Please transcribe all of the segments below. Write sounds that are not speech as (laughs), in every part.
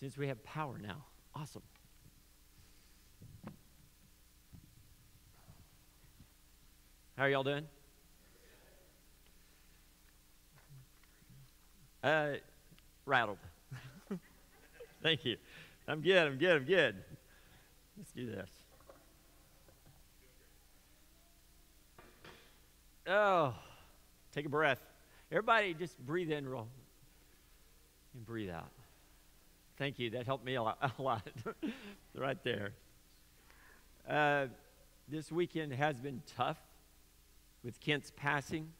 since we have power now. Awesome. How are y'all doing? Uh, rattled. (laughs) Thank you. I'm good, I'm good, I'm good. Let's do this. Oh, take a breath. Everybody just breathe in real and breathe out. Thank you. That helped me a lot. (laughs) A lot. (laughs) right there. Uh, this weekend has been tough with Kent's passing.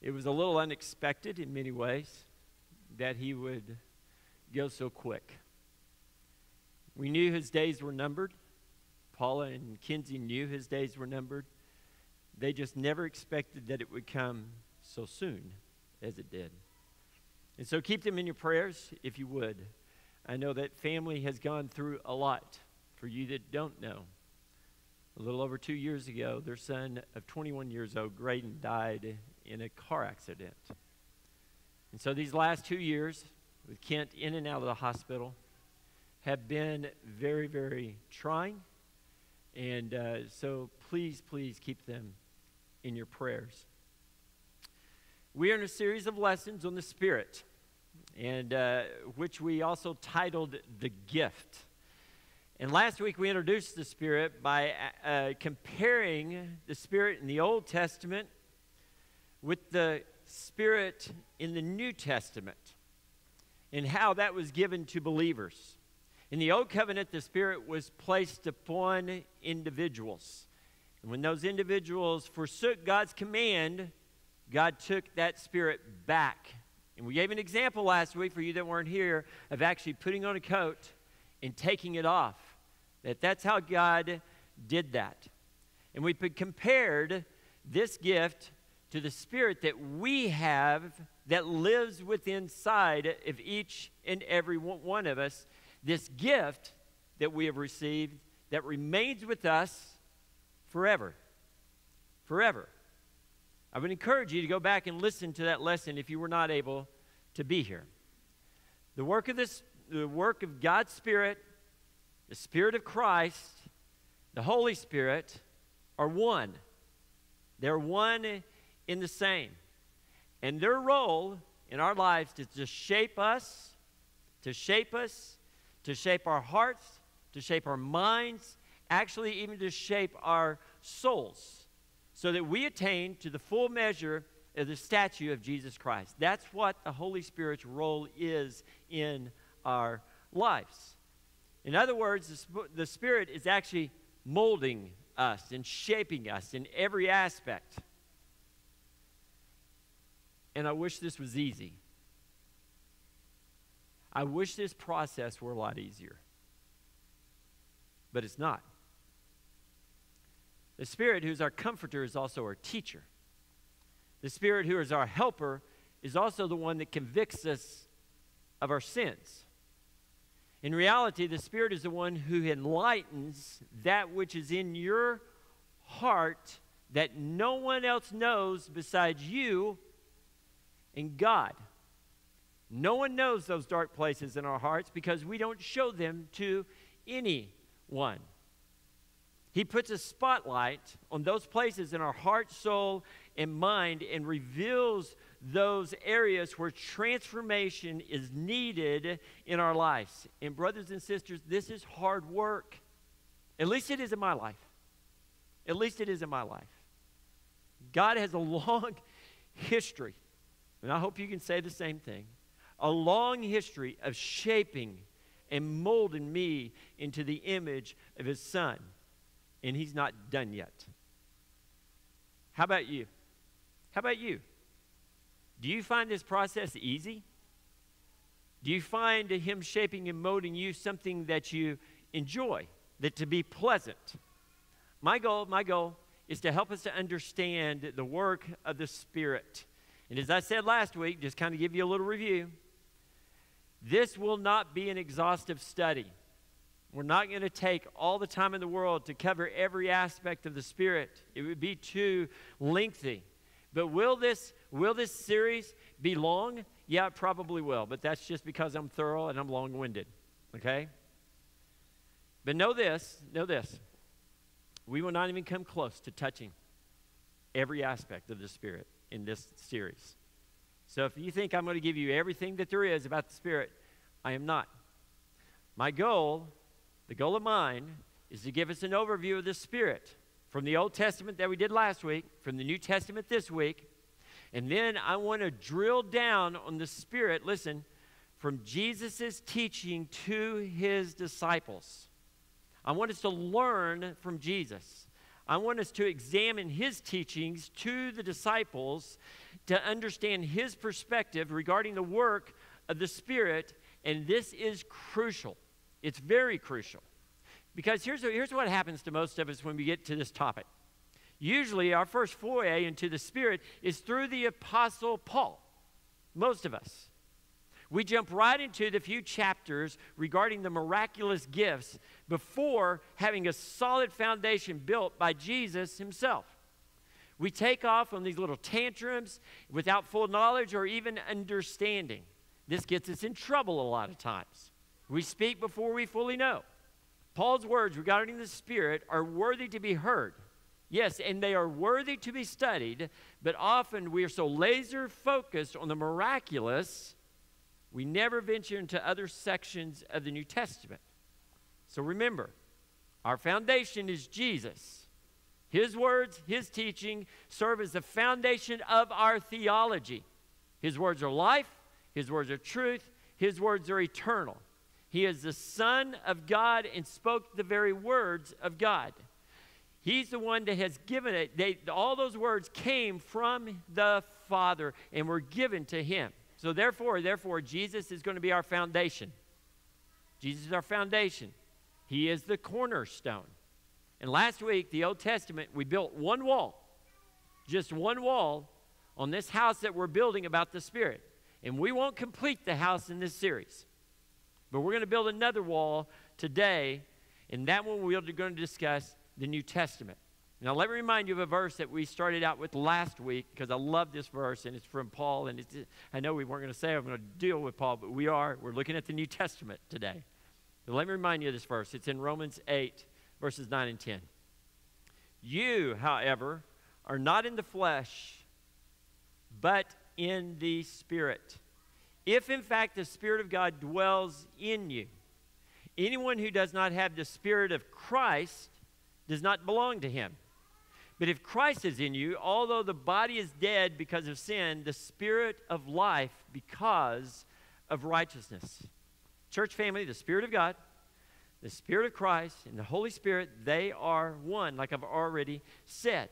It was a little unexpected in many ways that he would go so quick. We knew his days were numbered. Paula and Kinsey knew his days were numbered. They just never expected that it would come so soon as it did. And so keep them in your prayers if you would. I know that family has gone through a lot. For you that don't know, a little over two years ago, their son of 21 years old, Graydon, died in a car accident. And so these last two years, with Kent in and out of the hospital, have been very, very trying. And uh, so please, please keep them in your prayers. We are in a series of lessons on the Spirit, and uh, which we also titled The Gift. And last week we introduced the Spirit by uh, comparing the Spirit in the Old Testament with the Spirit in the New Testament and how that was given to believers. In the Old Covenant, the Spirit was placed upon individuals. And when those individuals forsook God's command, God took that Spirit back. And we gave an example last week for you that weren't here of actually putting on a coat and taking it off. That that's how God did that. And we compared this gift to the Spirit that we have that lives within inside of each and every one of us. This gift that we have received that remains with us forever. Forever. I would encourage you to go back and listen to that lesson if you were not able to be here. The work of this the work of God's Spirit, the Spirit of Christ, the Holy Spirit are one. They're one in the same. And their role in our lives is to shape us, to shape us, to shape our hearts, to shape our minds, actually, even to shape our souls, so that we attain to the full measure Uh, the statue of Jesus Christ. That's what the Holy Spirit's role is in our lives. In other words, the Spirit is actually molding us and shaping us in every aspect. And I wish this was easy. I wish this process were a lot easier. But it's not. The Spirit, who's our comforter, is also our teacher. The Spirit, who is our helper, is also the one that convicts us of our sins. In reality, the Spirit is the one who enlightens that which is in your heart that no one else knows besides you and God. No one knows those dark places in our hearts because we don't show them to anyone. He puts a spotlight on those places in our heart, soul, and mind and reveals those areas where transformation is needed in our lives. And, brothers and sisters, this is hard work. At least it is in my life. At least it is in my life. God has a long history, and I hope you can say the same thing a long history of shaping and molding me into the image of His Son and he's not done yet. How about you? How about you? Do you find this process easy? Do you find him shaping and molding you something that you enjoy, that to be pleasant? My goal, my goal is to help us to understand the work of the Spirit. And as I said last week, just kind of give you a little review, this will not be an exhaustive study. We're not going to take all the time in the world to cover every aspect of the Spirit. It would be too lengthy. But will this, will this series be long? Yeah, it probably will, but that's just because I'm thorough and I'm long winded. Okay? But know this, know this. We will not even come close to touching every aspect of the Spirit in this series. So if you think I'm going to give you everything that there is about the Spirit, I am not. My goal, the goal of mine, is to give us an overview of the Spirit from the Old Testament that we did last week, from the New Testament this week, and then I want to drill down on the Spirit, listen, from Jesus' teaching to his disciples. I want us to learn from Jesus. I want us to examine his teachings to the disciples to understand his perspective regarding the work of the Spirit, and this is crucial. It's very crucial. Because here's, here's what happens to most of us when we get to this topic Usually, our first foray into the Spirit is through the Apostle Paul. Most of us. We jump right into the few chapters regarding the miraculous gifts before having a solid foundation built by Jesus himself. We take off on these little tantrums without full knowledge or even understanding. This gets us in trouble a lot of times. We speak before we fully know. Paul's words regarding the Spirit are worthy to be heard. Yes, and they are worthy to be studied, but often we are so laser focused on the miraculous, we never venture into other sections of the New Testament. So remember, our foundation is Jesus. His words, His teaching serve as the foundation of our theology. His words are life, His words are truth, His words are eternal. He is the Son of God and spoke the very words of God. He's the one that has given it. They, all those words came from the Father and were given to him. So therefore, therefore, Jesus is going to be our foundation. Jesus is our foundation. He is the cornerstone. And last week, the Old Testament, we built one wall, just one wall on this house that we're building about the Spirit. And we won't complete the house in this series. But we're going to build another wall today, and that one we're going to discuss the New Testament. Now, let me remind you of a verse that we started out with last week because I love this verse and it's from Paul. And it's, I know we weren't going to say I'm going to deal with Paul, but we are. We're looking at the New Testament today. Let me remind you of this verse. It's in Romans 8, verses 9 and 10. You, however, are not in the flesh, but in the Spirit. If in fact the Spirit of God dwells in you, anyone who does not have the Spirit of Christ does not belong to him. But if Christ is in you, although the body is dead because of sin, the spirit of life because of righteousness. Church family, the Spirit of God, the Spirit of Christ, and the Holy Spirit, they are one, like I've already said.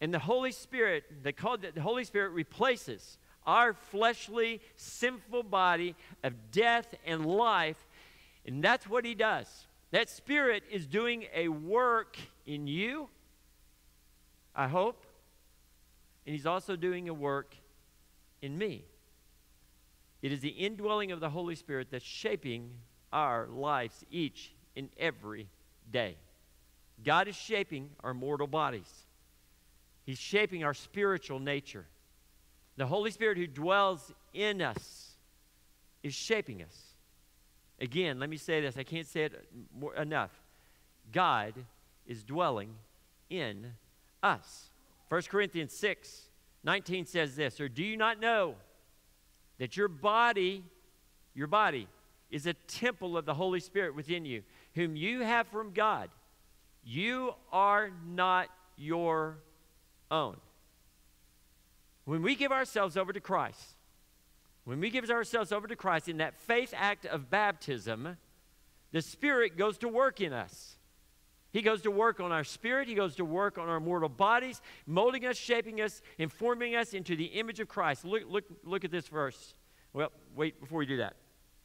And the Holy Spirit, they called it the Holy Spirit replaces our fleshly, sinful body of death and life. And that's what he does. That Spirit is doing a work in you, I hope, and He's also doing a work in me. It is the indwelling of the Holy Spirit that's shaping our lives each and every day. God is shaping our mortal bodies, He's shaping our spiritual nature. The Holy Spirit who dwells in us is shaping us. Again, let me say this. I can't say it more, enough. God is dwelling in us. 1 Corinthians 6 19 says this, or do you not know that your body, your body, is a temple of the Holy Spirit within you, whom you have from God? You are not your own. When we give ourselves over to Christ, when we give ourselves over to Christ in that faith act of baptism, the Spirit goes to work in us. He goes to work on our spirit. He goes to work on our mortal bodies, molding us, shaping us, informing us into the image of Christ. Look, look, look at this verse. Well, wait before we do that.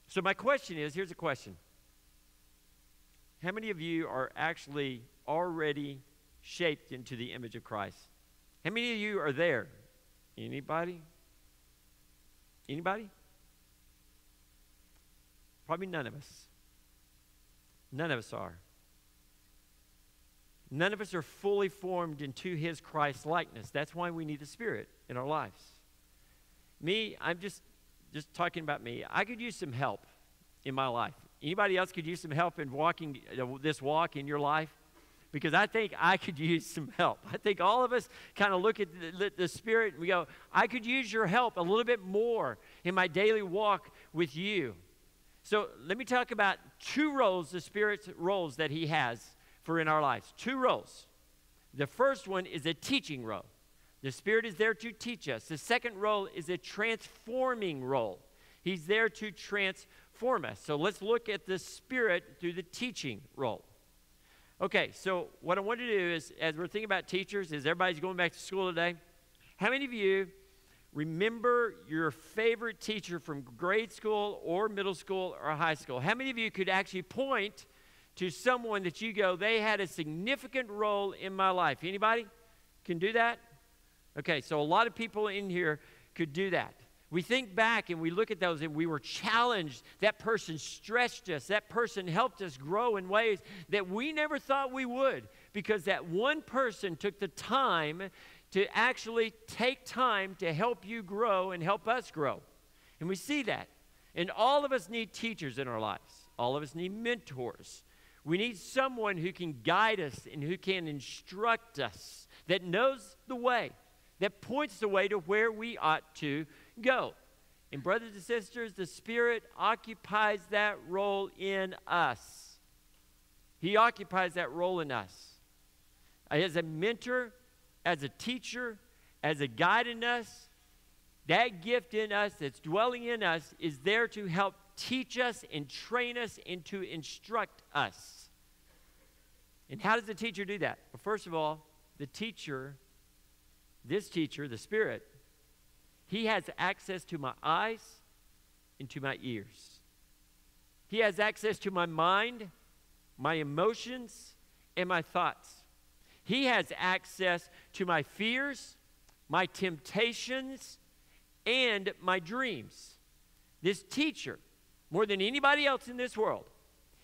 So, my question is here's a question How many of you are actually already shaped into the image of Christ? How many of you are there? Anybody? Anybody? Probably none of us. None of us are. None of us are fully formed into his Christ likeness. That's why we need the Spirit in our lives. Me, I'm just just talking about me. I could use some help in my life. Anybody else could use some help in walking uh, this walk in your life? Because I think I could (laughs) use some help. I think all of us kind of look at the, the Spirit and we go, I could use your help a little bit more in my daily walk with you. So let me talk about two roles, the Spirit's roles that He has for in our lives. Two roles. The first one is a teaching role. The Spirit is there to teach us. The second role is a transforming role. He's there to transform us. So let's look at the Spirit through the teaching role. Okay, so what I want to do is, as we're thinking about teachers, is everybody's going back to school today? How many of you remember your favorite teacher from grade school or middle school or high school? How many of you could actually point to someone that you go, they had a significant role in my life? Anybody can do that? Okay, so a lot of people in here could do that. We think back and we look at those and we were challenged. That person stretched us. That person helped us grow in ways that we never thought we would because that one person took the time to actually take time to help you grow and help us grow. And we see that. And all of us need teachers in our lives, all of us need mentors. We need someone who can guide us and who can instruct us, that knows the way, that points the way to where we ought to go. And, brothers and sisters, the Spirit occupies that role in us. He occupies that role in us. Uh, as a mentor, as a teacher, as a guide in us, that gift in us that's dwelling in us is there to help teach us and train us and to instruct us. And how does the teacher do that? Well, first of all, the teacher, this teacher, the Spirit, he has access to my eyes and to my ears. He has access to my mind, my emotions, and my thoughts. He has access to my fears, my temptations, and my dreams. This teacher, more than anybody else in this world,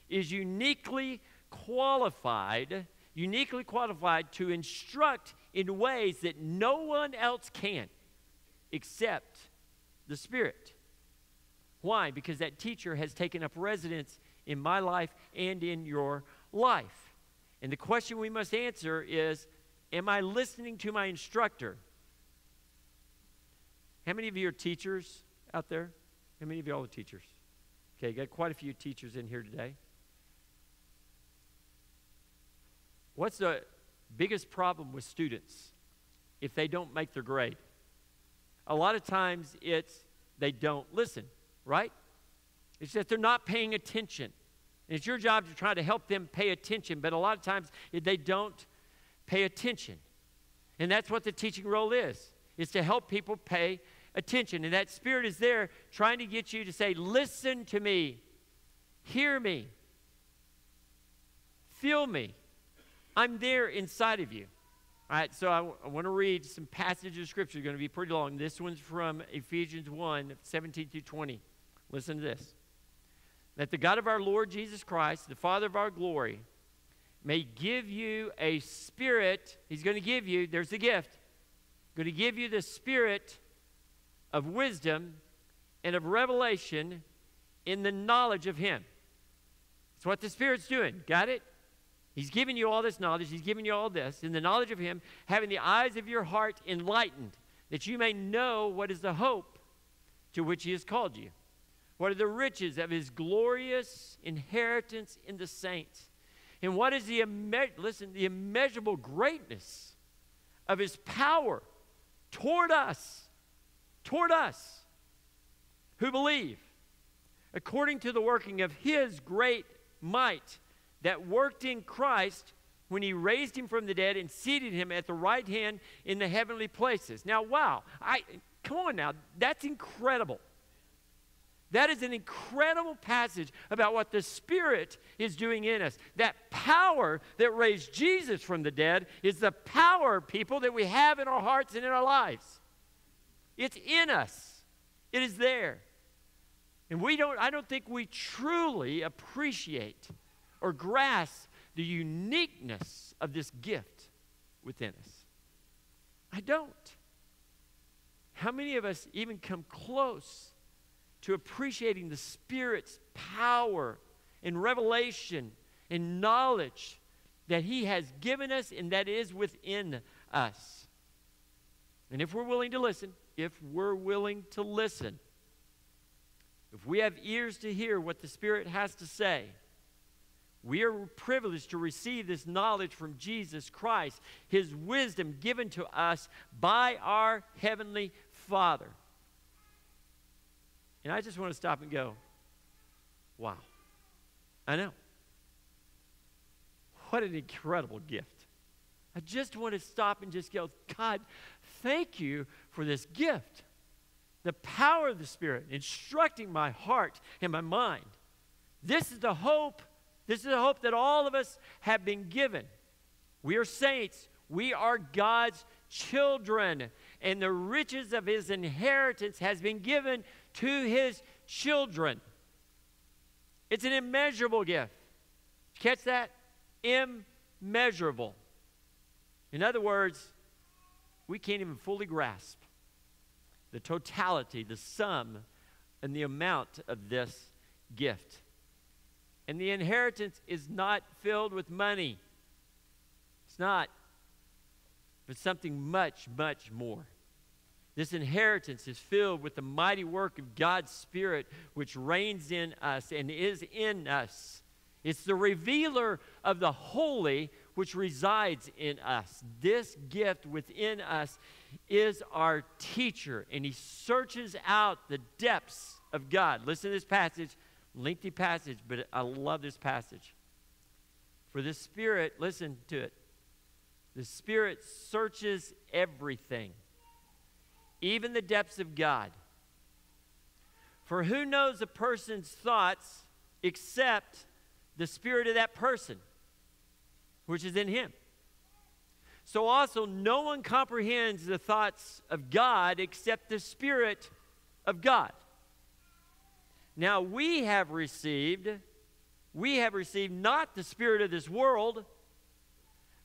is uniquely qualified, uniquely qualified to instruct in ways that no one else can except the Spirit. Why? Because that teacher has taken up residence in my life and in your life. And the question we must answer is Am I listening to my instructor? How many of you are teachers out there? How many of you all are teachers? Okay, got quite a few teachers in here today. What's the biggest problem with students if they don't make their grade? A lot of times it's they don't listen, right? It's that they're not paying attention. And it's your job to try to help them pay attention, but a lot of times they don't pay attention. And that's what the teaching role is, is to help people pay attention. And that spirit is there trying to get you to say, listen to me, hear me, feel me. I'm there inside of you. All right, so I, want to read some passages of Scripture. going to be pretty long. This one's from Ephesians 1 17 through 20. Listen to this. That the God of our Lord Jesus Christ, the Father of our glory, may give you a spirit. He's going to give you, there's the gift, going to give you the spirit of wisdom and of revelation in the knowledge of Him. That's what the Spirit's doing. Got it? He's given you all this knowledge. He's given you all this in the knowledge of Him, having the eyes of your heart enlightened, that you may know what is the hope to which He has called you. What are the riches of His glorious inheritance in the saints? And what is the, imme- listen, the immeasurable greatness of His power toward us, toward us who believe, according to the working of His great might that worked in Christ when he raised him from the dead and seated him at the right hand in the heavenly places. Now, wow, I come on now, that's incredible. That is an incredible passage about what the Spirit is doing in us. That power that raised Jesus from the dead is the power, people, that we have in our hearts and in our lives. It's in us, it is there. And we don't, I don't think we truly appreciate or grasp the uniqueness of this gift within us. I don't. How many of us even come close to appreciating the Spirit's power and revelation and knowledge that He has given us and that is within us? And if we're willing to listen, if we're willing to listen, if we have ears to hear what the Spirit has to say, we are privileged to receive this knowledge from Jesus Christ, His wisdom given to us by our Heavenly Father. And I just want to stop and go, wow. I know. What an incredible gift. I just want to stop and just go, God, thank you for this gift. The power of the Spirit instructing my heart and my mind. This is the hope this is a hope that all of us have been given. We are saints. We are God's children. And the riches of his inheritance has been given to his children. It's an immeasurable gift. Catch that? Immeasurable. In other words, we can't even fully grasp the totality, the sum, and the amount of this gift. And the inheritance is not filled with money. It's not. But something much, much more. This inheritance is filled with the mighty work of God's Spirit, which reigns in us and is in us. It's the revealer of the holy which resides in us. This gift within us is our teacher, and he searches out the depths of God. Listen to this passage Lengthy passage, but I love this passage. For the Spirit, listen to it. The Spirit searches everything, even the depths of God. For who knows a person's thoughts except the Spirit of that person, which is in him? So also, no one comprehends the thoughts of God except the Spirit of God. Now we have received, we have received not the Spirit of this world,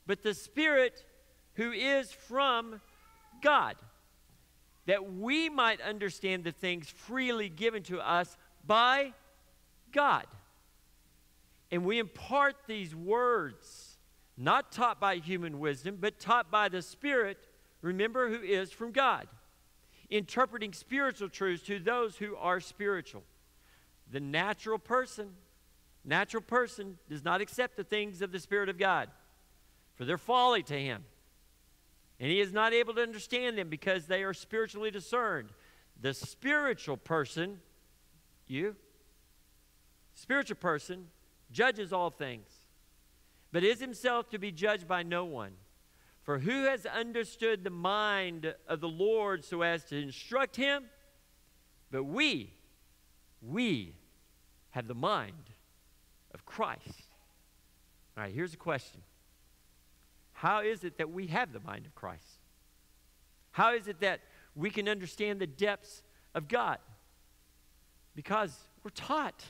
but the Spirit who is from God, that we might understand the things freely given to us by God. And we impart these words, not taught by human wisdom, but taught by the Spirit, remember, who is from God, interpreting spiritual truths to those who are spiritual. The natural person, natural person does not accept the things of the Spirit of God, for they're folly to him. And he is not able to understand them because they are spiritually discerned. The spiritual person, you, spiritual person, judges all things, but is himself to be judged by no one. For who has understood the mind of the Lord so as to instruct him? But we, we have the mind of Christ. All right, here's a question How is it that we have the mind of Christ? How is it that we can understand the depths of God? Because we're taught.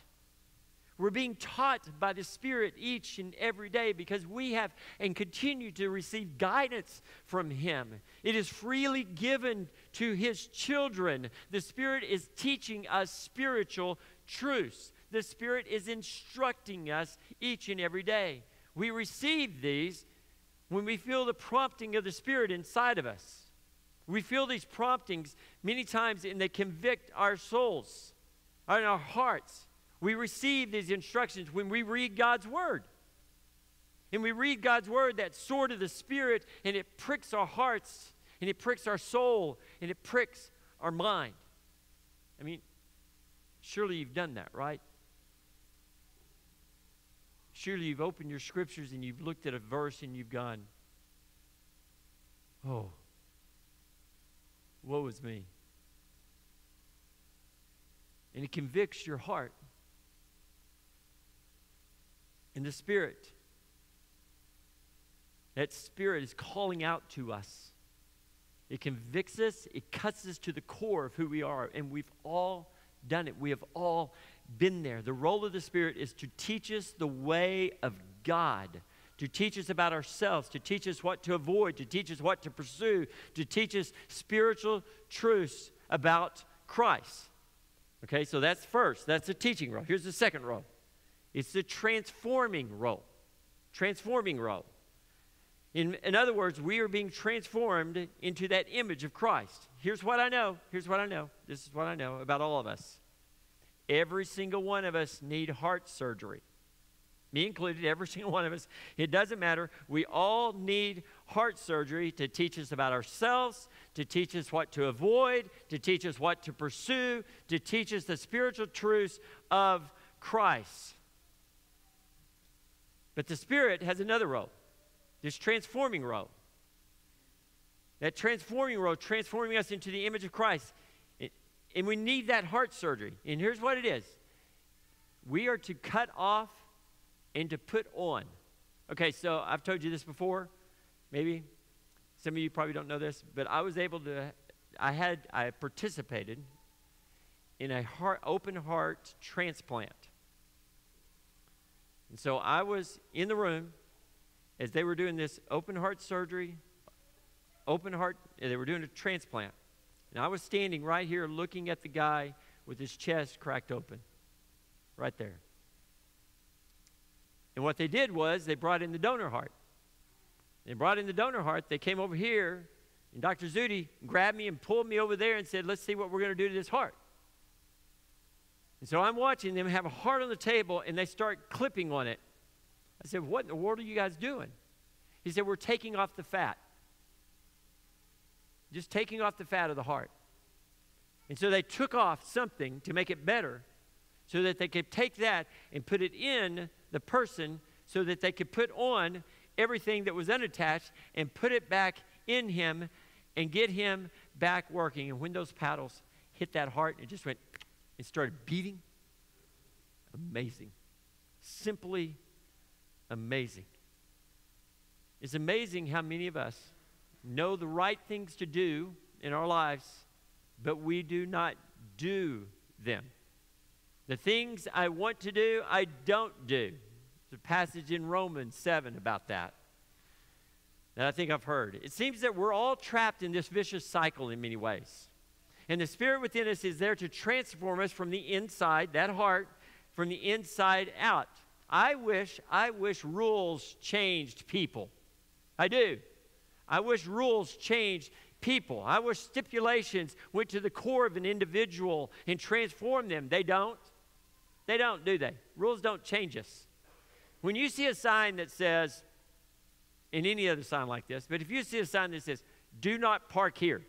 We're being taught by the Spirit each and every day because we have and continue to receive guidance from Him. It is freely given to His children. The Spirit is teaching us spiritual truths. The Spirit is instructing us each and every day. We receive these when we feel the prompting of the Spirit inside of us. We feel these promptings many times and they convict our souls and our hearts. We receive these instructions when we read God's Word. And we read God's Word, that sword of the Spirit, and it pricks our hearts, and it pricks our soul, and it pricks our mind. I mean, surely you've done that, right? Surely you've opened your scriptures and you've looked at a verse and you've gone, oh, woe is me. And it convicts your heart. And the Spirit, that Spirit is calling out to us. It convicts us, it cuts us to the core of who we are, and we've all done it. We have all been there. The role of the Spirit is to teach us the way of God, to teach us about ourselves, to teach us what to avoid, to teach us what to pursue, to teach us spiritual truths about Christ. Okay, so that's first. That's the teaching role. Here's the second role it's the transforming role. Transforming role. In, in other words, we are being transformed into that image of Christ. Here's what I know. Here's what I know. This is what I know about all of us. Every single one of us need heart surgery. Me included, every (laughs) single one of us. It doesn't matter. We all need heart surgery to teach us about ourselves, to teach us what to avoid, to teach us what to pursue, to teach us the spiritual truths of Christ. But the Spirit has another role this transforming role. That transforming role, transforming us into the image of Christ. And we need that heart surgery. And here's what it is we are to cut off and to put on. Okay, so I've told you this before, maybe. Some of you probably don't know this, but I was able to, I had, I participated in a heart, open heart transplant. And so I was in the room as they were doing this open heart surgery, open heart, they were doing a transplant. And I was standing right here looking at the guy with his chest cracked open, right there. And what they did was they brought in the donor heart. They brought in the donor heart. They came over here, and Dr. Zudi grabbed me and pulled me over there and said, Let's see what we're going to do to this heart. And so I'm watching them have a heart on the table, and they start clipping on it. I said, What in the world are you guys doing? He said, We're taking off the fat. Just taking off the fat of the heart. And so they took off something to make it better so that they could take that and put it in the person so that they could put on everything that was unattached and put it back in him and get him back working. And when those paddles hit that heart, it just went, it started beating. Amazing. Simply amazing. It's amazing how many of us know the right things to do in our lives, but we do not do them. The things I want to do, I don't do. There's a passage in Romans 7 about that that I think I've heard. It seems that we're all trapped in this vicious cycle in many ways. And the Spirit within us is there to transform us from the inside, that heart, from the inside out. I wish, I wish rules changed people. I do. I wish rules changed people. I wish stipulations went to the core of an individual and transformed them. They don't. They don't, do they? Rules don't change us. When you see a sign that says, in any other sign like this, but if you see a sign that says, do not park here,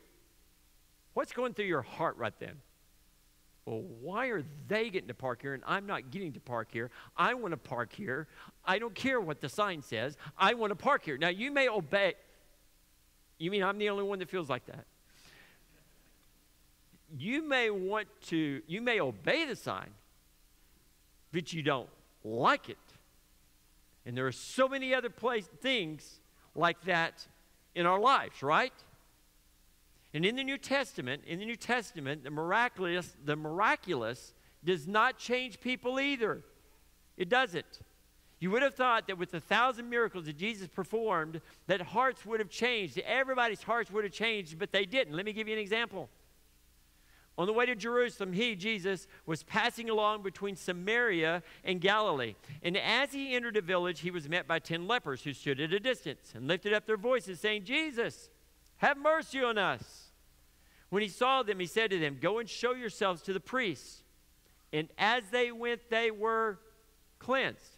what's going through your heart right then? well, why are they getting to park here and I'm not getting to park here? I want to park here. I don't care what the sign says. I want to park here. Now, you may obey. You mean I'm the only one that feels like that? You may want to, you may obey the sign, but you don't like it. And there are so many other place, things like that in our lives, right? And in the New Testament, in the New Testament, the miraculous, the miraculous does not change people either. It doesn't. You would have thought that with the thousand miracles that Jesus performed, that hearts would have changed. Everybody's hearts would have changed, but they didn't. Let me give you an example. On the way to Jerusalem, he, Jesus, was passing along between Samaria and Galilee. And as he entered a village, he was met by ten lepers who stood at a distance and lifted up their voices, saying, Jesus, have mercy on us. When he saw them, he said to them, Go and show yourselves to the priests. And as they went, they were cleansed.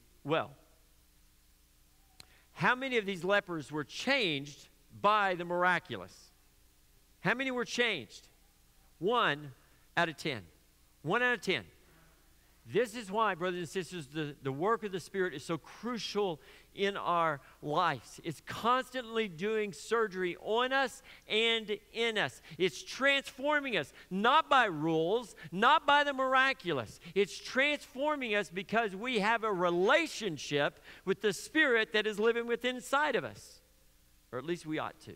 well. How many of these lepers were changed by the miraculous? How many were changed? One out of ten. One out of ten. This is why, brothers and sisters, the, the work of the Spirit is so crucial in our lives. It's constantly doing surgery on us and in us. It's transforming us, not by rules, not by the miraculous. It's transforming us because we have a relationship with the Spirit that is living within inside of us. Or at least we ought to.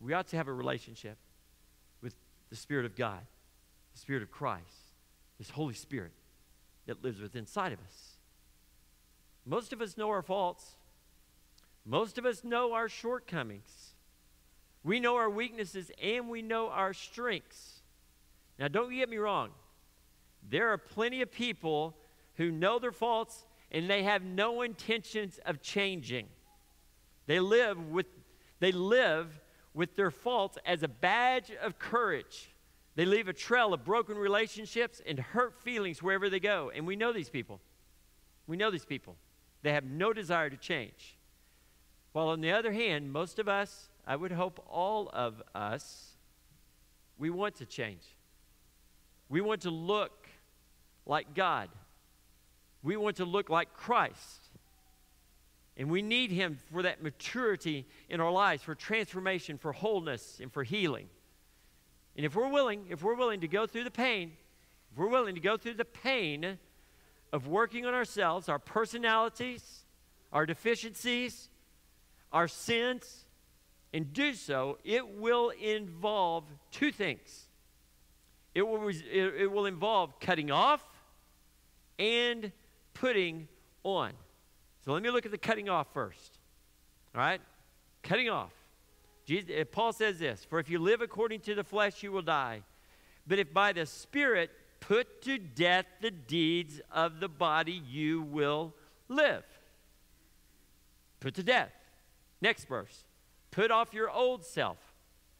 We ought to have a relationship with the Spirit of God, the Spirit of Christ this Holy Spirit that lives within inside of us. Most of us know our faults. Most of us know our shortcomings. We know our weaknesses and we know our strengths. Now, don't get me wrong. There are plenty of people who know their faults and they have no intentions of changing. They live with, they live with their faults as a badge of courage. They leave a trail of broken relationships and hurt feelings wherever they go. And we know these people. We know these people. They have no desire to change. While on the other hand, most of us, I would hope all of us, we want to change. We want to look like God. We want to look like Christ. And we need Him for that maturity in our lives, for transformation, for wholeness, and for healing. And if we're willing, if we're willing to go through the pain, if we're willing to go through the pain of working on ourselves, our personalities, our deficiencies, our sins, and do so, it will involve two things. It will, it, it will involve cutting off and putting on. So let me look at the cutting off first. All right? Cutting off. Jesus, eh, Paul says this For if you live according to the flesh, you will die. But if by the Spirit put to death the deeds of the body, you will live. Put to death. Next verse. Put off your old self,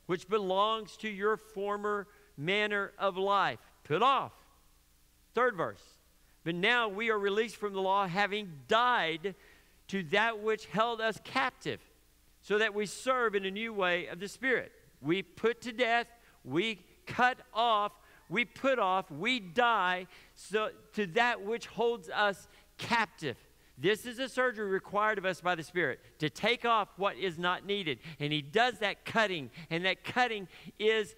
which belongs to your former manner of life. Put off. Third verse. But now we are released from the law, having died to that which held us captive so that we serve in a new way of the Spirit. We put to death, we cut off, we put off, we die so, to that which holds us captive. This is a surgery required of us by the Spirit to take off what is not needed. And He does that cutting, and that cutting is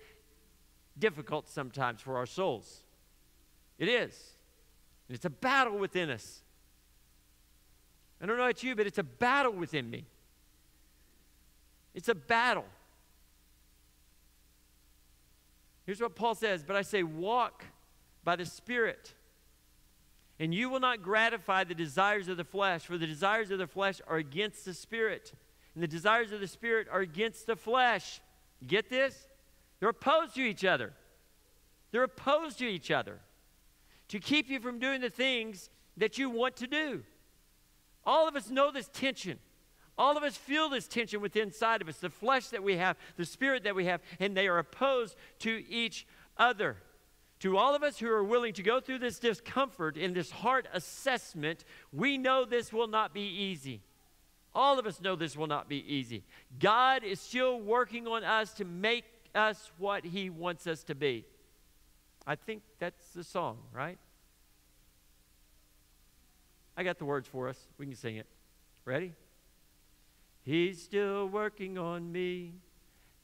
difficult sometimes for our souls. It is. And it's a battle within us. I don't know about you, but it's a battle within me. It's a battle. Here's what Paul says But I say, walk by the Spirit, and you will not gratify the desires of the flesh, for the desires of the flesh are against the Spirit, and the desires of the Spirit are against the flesh. You get this? They're opposed to each other. They're opposed to each other to keep you from doing the things that you want to do. All of us know this tension. All of us feel this tension within inside of us, the flesh that we have, the spirit that we have, and they are opposed to each other. To all of us who are willing to go through this discomfort in this heart assessment, we know this will not be easy. All of us know this will not be easy. God is still working on us to make us what He wants us to be. I think that's the song, right? I got the words for us. We can sing it. Ready? He's still working on me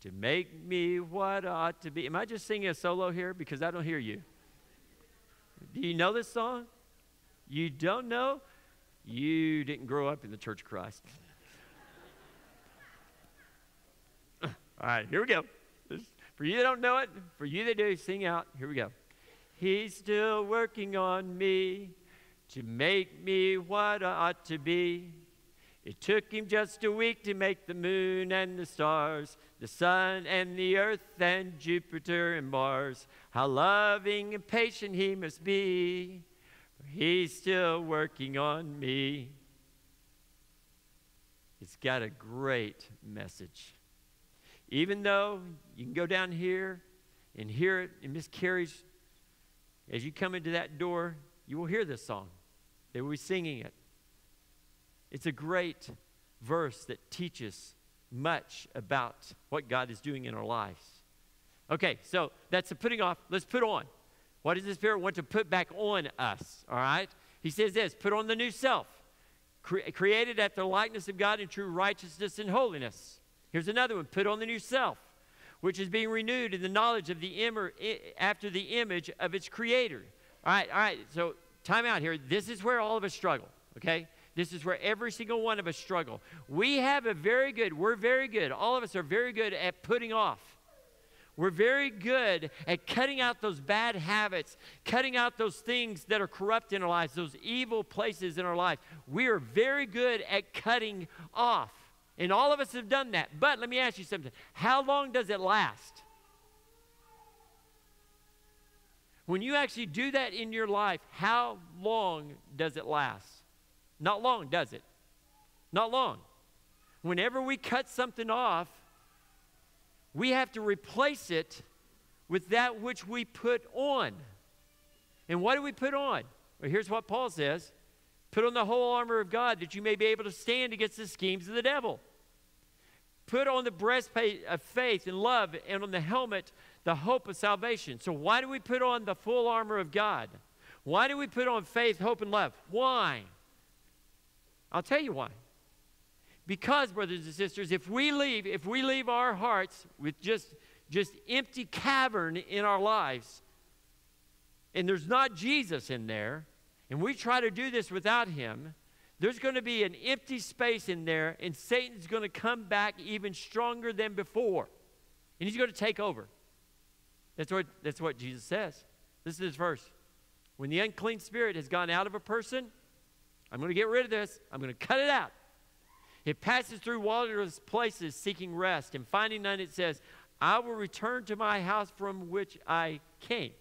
to make me what I ought to be. Am I just singing a solo here? Because I don't hear you. Do you know this song? You don't know? You didn't grow up in the Church of Christ. (laughs) All right, here we go. For you that don't know it, for you that do, sing out. Here we go. He's still working on me to make me what I ought to be. It took him just a week to make the moon and the stars, the sun and the earth and Jupiter and Mars. How loving and patient he must be, for he's still working on me. It's got a great message. Even though you can go down here and hear it in Miss Carrie's, as you come into that door, you will hear this song. They will be singing it. It's a great verse that teaches much about what God is doing in our lives. Okay, so that's the putting off. Let's put on. What does the Spirit want to put back on us? All right? He says this put on the new self, cre- created at the likeness of God in true righteousness and holiness. Here's another one put on the new self, which is being renewed in the knowledge of the Im- after the image of its creator. All right, all right, so time out here. This is where all of us struggle, okay? This is where every single one of us struggle. We have a very good, we're very good, all of us are very good at putting off. We're very good at cutting out those bad habits, cutting out those things that are corrupt in our lives, those evil places in our life. We are very good at cutting off. And all of us have done that. But let me ask you something how long does it last? When you actually do that in your life, how long does it last? Not long, does it? Not long. Whenever we cut something off, we have to replace it with that which we put on. And what do we put on? Well, here's what Paul says Put on the whole armor of God that you may be able to stand against the schemes of the devil. Put on the breastplate of faith and love, and on the helmet, the hope of salvation. So, why do we put on the full armor of God? Why do we put on faith, hope, and love? Why? I'll tell you why. Because, brothers and sisters, if we leave, if we leave our hearts with just, just empty cavern in our lives, and there's not Jesus in there, and we try to do this without him, there's going to be an empty space in there, and Satan's going to come back even stronger than before. And he's going to take over. That's what, that's what Jesus says. This is his verse. When the unclean spirit has gone out of a person, I'm going to get rid of this, I'm going to cut it out. It passes through waterless places seeking rest, and finding none, it says, I will return to my house from which I came.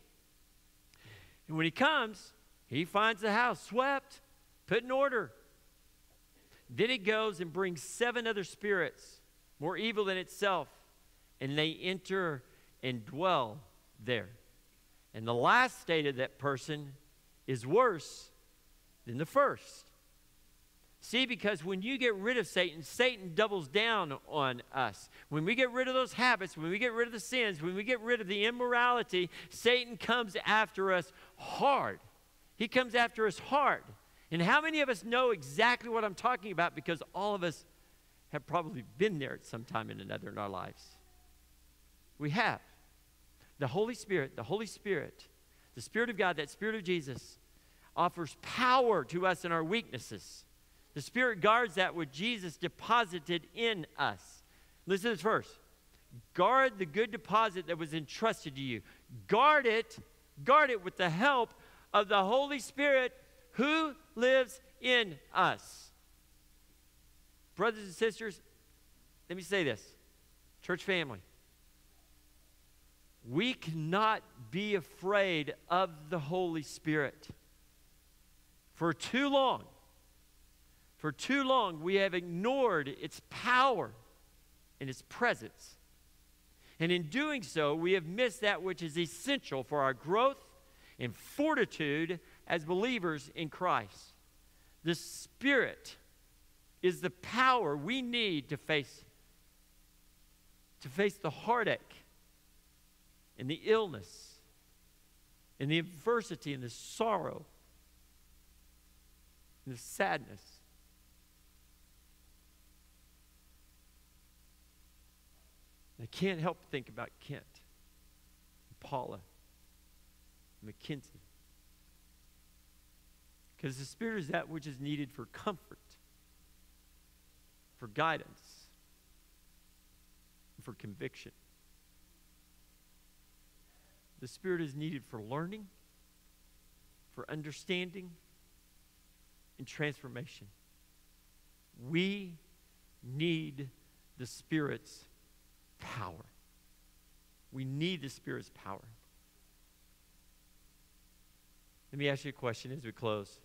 And when he comes, he finds the house swept, put in order. Then it goes and brings seven other spirits, more evil than itself, and they enter and dwell there. And the last state of that person is worse than the first. See, because when you get rid of Satan, Satan doubles down on us. When we get rid of those habits, when we get rid of the sins, when we get rid of the immorality, Satan comes after us hard. He comes after us hard. And how many of us know exactly what I'm talking about? Because all of us have probably been there at some time in another in our lives. We have. The Holy Spirit, the Holy Spirit, the Spirit of God, that Spirit of Jesus, offers power to us in our weaknesses. The Spirit guards that which Jesus deposited in us. Listen to this verse. Guard the good deposit that was entrusted to you. Guard it, guard it with the help of the Holy Spirit who lives in us. Brothers and sisters, let me say this church family. We cannot be afraid of the Holy Spirit. For too long, for too long, we have ignored its power and its presence. And in doing so, we have missed that which is essential for our growth and fortitude as believers in Christ. The Spirit is the power we need to face to face the heartache and the illness and the adversity and the sorrow the sadness I can't help but think about Kent, Paula, Mackenzie. Because the Spirit is that which is needed for comfort, for guidance, for conviction. The Spirit is needed for learning, for understanding, and transformation. We need the Spirit's power. We need the Spirit's power. Let me ask you a question as we close.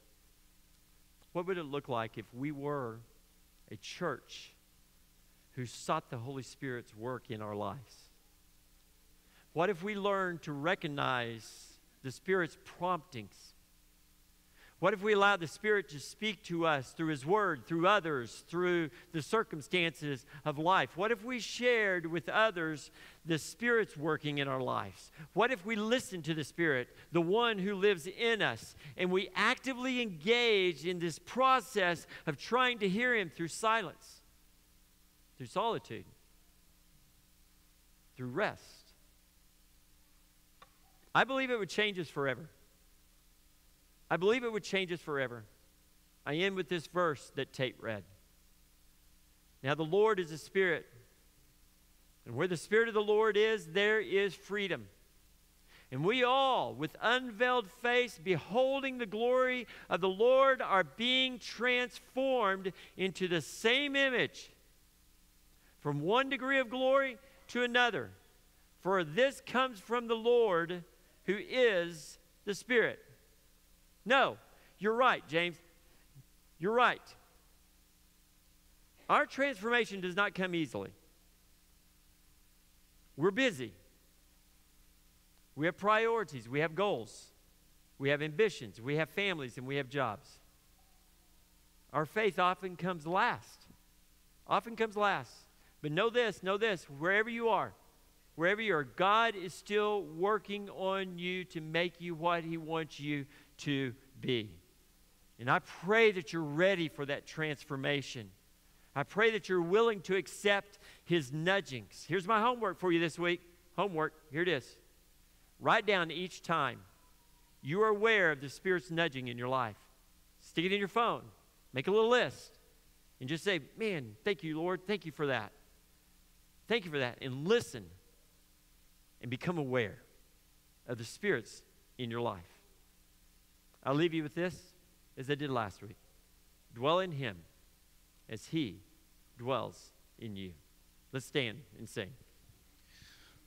What would it look like if we were a church who sought the Holy Spirit's work in our lives? What if we learned to recognize the Spirit's promptings? What if we allow the Spirit to speak to us through His Word, through others, through the circumstances of life? What if we shared with others the Spirit's working in our lives? What if we listened to the Spirit, the one who lives in us, and we actively engage in this process of trying to hear Him through silence, through solitude, through rest? I believe it would change us forever. I believe it would change us forever. I end with this verse that Tate read. Now, the Lord is a spirit, and where the Spirit of the Lord is, there is freedom. And we all, with unveiled face, beholding the glory of the Lord, are being transformed into the same image from one degree of glory to another. For this comes from the Lord who is the Spirit. No, you're right, James. You're right. Our transformation does not come easily. We're busy. We have priorities. We have goals. We have ambitions. We have families and we have jobs. Our faith often comes last. Often comes last. But know this, know this, wherever you are, wherever you are, God is still working on you to make you what He wants you to be. And I pray that you're ready for that transformation. I pray that you're willing to accept his nudgings. Here's my homework for you this week. Homework, here it is. Write down each time you are aware of the Spirit's nudging in your life. Stick it in your phone. Make a little list. And just say, Man, thank you, Lord. Thank you for that. Thank you for that. And listen and become aware of the Spirit's in your life. I'll leave you with this as I did last week. Dwell in him as he dwells in you. Let's stand and sing.